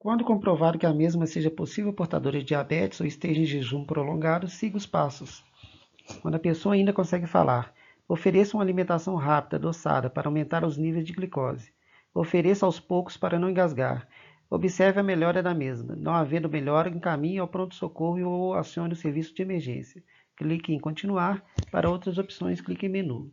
Quando comprovado que a mesma seja possível portadora de diabetes ou esteja em jejum prolongado, siga os passos. Quando a pessoa ainda consegue falar, ofereça uma alimentação rápida, adoçada, para aumentar os níveis de glicose. Ofereça aos poucos para não engasgar. Observe a melhora da mesma. Não havendo melhora, encaminhe ao pronto-socorro ou acione o serviço de emergência. Clique em continuar. Para outras opções, clique em menu.